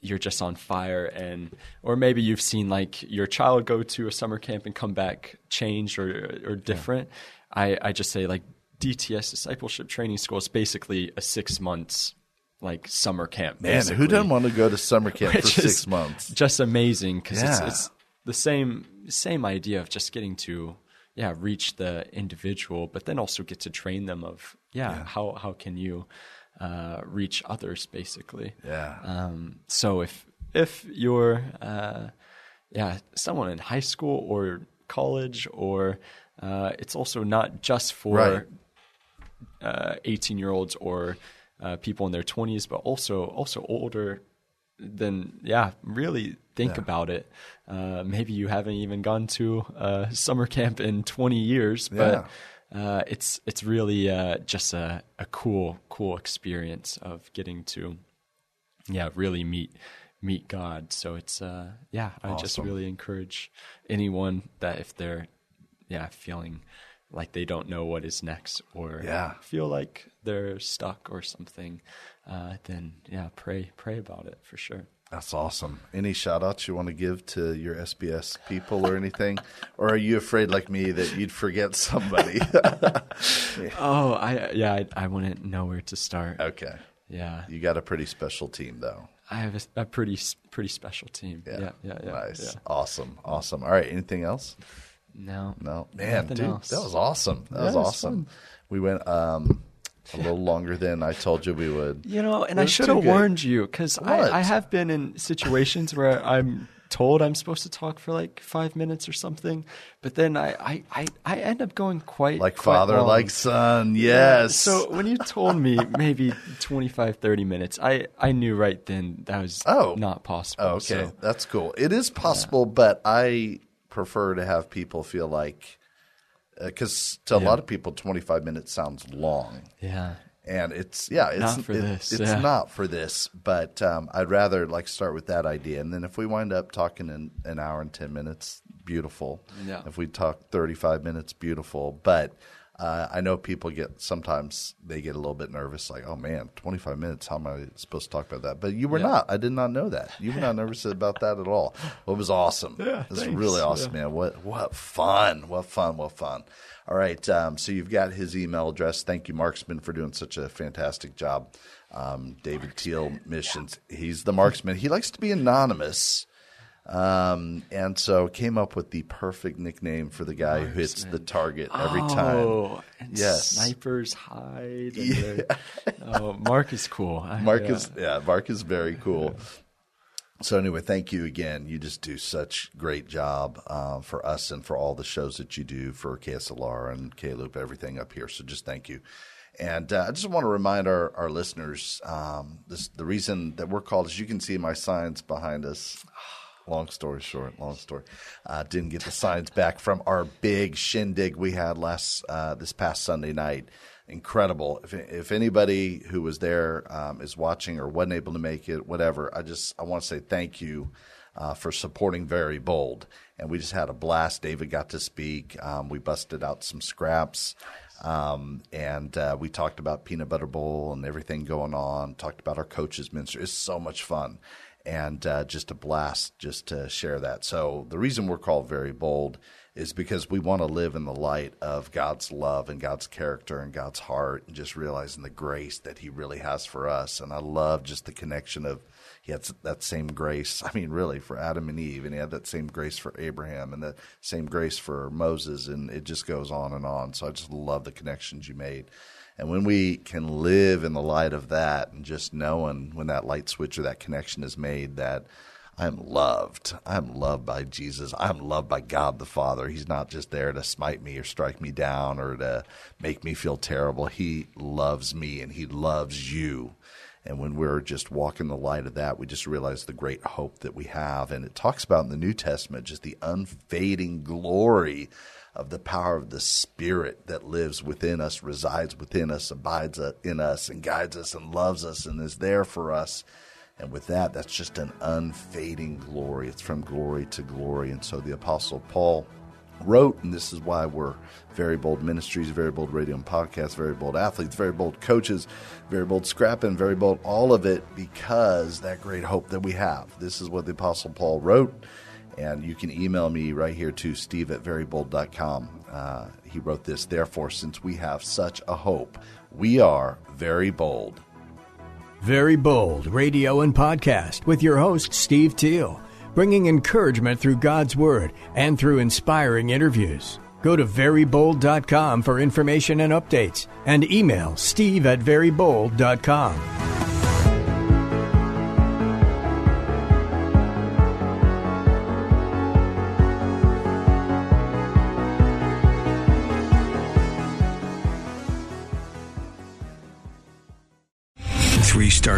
[SPEAKER 3] You're just on fire and or maybe you've seen like your child go to a summer camp and come back changed or or different i i just say like dts discipleship training school is basically a six months like summer camp
[SPEAKER 2] Man, who doesn't want to go to summer camp for
[SPEAKER 3] which
[SPEAKER 2] six months?
[SPEAKER 3] just amazing because
[SPEAKER 2] Yeah.
[SPEAKER 3] it's, it's the same same idea of just getting to yeah reach the individual but then also get to train them of yeah, how how can you uh, reach others basically
[SPEAKER 2] Yeah.
[SPEAKER 3] um, so if if you're uh, yeah someone in high school or college or uh, it's also not just for
[SPEAKER 2] Right.
[SPEAKER 3] uh, 18 year olds or uh, people in their 20s, but also also older. Then yeah, really think about it. Uh, maybe you haven't even gone to a summer camp in 20 years, but uh, it's it's really uh, just a, a cool cool experience of getting to yeah really meet meet God. So it's uh, yeah, I just really encourage anyone that if they're yeah feeling like they don't know what is next or
[SPEAKER 2] Yeah.
[SPEAKER 3] feel like they're stuck or something, uh, then yeah, pray pray about it for sure.
[SPEAKER 2] That's awesome. Any shout outs you want to give to your SBS people or anything? or are you afraid, like me, that you'd forget somebody?
[SPEAKER 3] Oh, I yeah, I, I wouldn't know where to start.
[SPEAKER 2] okay.
[SPEAKER 3] Yeah,
[SPEAKER 2] You got a pretty special team, though.
[SPEAKER 3] I have a, a pretty pretty special team. Yeah, yeah, yeah.
[SPEAKER 2] Nice.
[SPEAKER 3] yeah.
[SPEAKER 2] Awesome. Awesome. All right. Anything else?
[SPEAKER 3] No,
[SPEAKER 2] No. Man, dude,
[SPEAKER 3] else.
[SPEAKER 2] that was awesome. That
[SPEAKER 3] Yeah,
[SPEAKER 2] was awesome. We went um, a little longer than I told you we would.
[SPEAKER 3] You know, and
[SPEAKER 2] It
[SPEAKER 3] I should have warned you because I, I have been in situations where I'm told I'm supposed to talk for like five minutes or something, but then I, I, I, I end up going quite
[SPEAKER 2] Like
[SPEAKER 3] quite
[SPEAKER 2] father,
[SPEAKER 3] long.
[SPEAKER 2] like son. Yes.
[SPEAKER 3] So when you told me maybe 25, 30 minutes, I, I knew right then that was
[SPEAKER 2] Oh.
[SPEAKER 3] not possible.
[SPEAKER 2] Oh, okay,
[SPEAKER 3] So,
[SPEAKER 2] that's cool. It is possible, but I prefer to have people feel like because to a lot of people, twenty five minutes sounds long,
[SPEAKER 3] yeah.
[SPEAKER 2] and it's yeah, it's
[SPEAKER 3] Not for
[SPEAKER 2] it-
[SPEAKER 3] this,
[SPEAKER 2] It's
[SPEAKER 3] yeah.
[SPEAKER 2] not for this, but um, I'd rather like start with that idea, and then if we wind up talking in an hour and ten minutes, beautiful.
[SPEAKER 3] Yeah.
[SPEAKER 2] If we talk thirty five minutes, beautiful. But uh, I know people get sometimes they get a little bit nervous, like, oh man, twenty five minutes. How am I supposed to talk about that? But you were
[SPEAKER 3] Yeah.
[SPEAKER 2] not. I did not know that. You were not nervous about that at all. Well, it was awesome.
[SPEAKER 3] Yeah,
[SPEAKER 2] it was
[SPEAKER 3] thanks.
[SPEAKER 2] really awesome,
[SPEAKER 3] Yeah.
[SPEAKER 2] man. What what fun! What fun! What fun! All right, um, so you've got his email address. Thank you, Marksman, for doing such a fantastic job. Um, David Teal missions. He's the marksman. He likes to be anonymous. Um, and so came up with the perfect nickname for the guy who hits the target every time.
[SPEAKER 3] Oh, and
[SPEAKER 2] Yes.
[SPEAKER 3] snipers hide. They're- oh, Mark is cool.
[SPEAKER 2] Mark
[SPEAKER 3] yeah.
[SPEAKER 2] is yeah, Mark is very cool. So anyway, thank you again. You just do such great job uh, for us and for all the shows that you do for KSLR and K Loop, everything up here. So just thank you. And uh, I just want to remind our, our listeners um, this, the reason that we're called, as you can see my signs behind us. Long story short, long story. Uh, didn't get the signs back from our big shindig we had last uh, this past Sunday night. Incredible. If, if anybody who was there um, is watching or wasn't able to make it, whatever, I just I want to say thank you uh, for supporting Very Bold. And we just had a blast. David got to speak. Um, we busted out some scraps. Um, and uh, we talked about Peanut Butter Bowl and everything going on. Talked about our coaches ministry. It's so much fun, and uh, just a blast just to share that. So the reason we're called Very Bold is because we want to live in the light of God's love and God's character and God's heart, and just realizing the grace that He really has for us. And I love just the connection of he had that same grace. I mean, really, for Adam and Eve, and he had that same grace for Abraham, and the same grace for Moses, and it just goes on and on. So I just love the connections you made. And when we can live in the light of that, and just knowing when that light switch or that connection is made, that I'm loved. I'm loved by Jesus. I'm loved by God the Father. He's not just there to smite me or strike me down or to make me feel terrible. He loves me and He loves you. And when we're just walking the light of that, we just realize the great hope that we have. And it talks about in the New Testament just the unfading glory of the power of the Spirit that lives within us, resides within us, abides uh, in us, and guides us and loves us and is there for us. And with that, that's just an unfading glory. It's from glory to glory. And so the Apostle Paul wrote, and this is why we're Very Bold Ministries, Very Bold Radio and Podcast, Very Bold Athletes, Very Bold Coaches, Very Bold Scrapping, Very Bold, all of it because that great hope that we have. This is what the Apostle Paul wrote, and you can email me right here to steve at verybold.com. Uh, he wrote this, therefore, since we have such a hope, we are very bold.
[SPEAKER 1] Very Bold Radio and Podcast with your host, Steve Teal, bringing encouragement through God's Word and through inspiring interviews. Go to verybold.com for information and updates and email steve at verybold.com.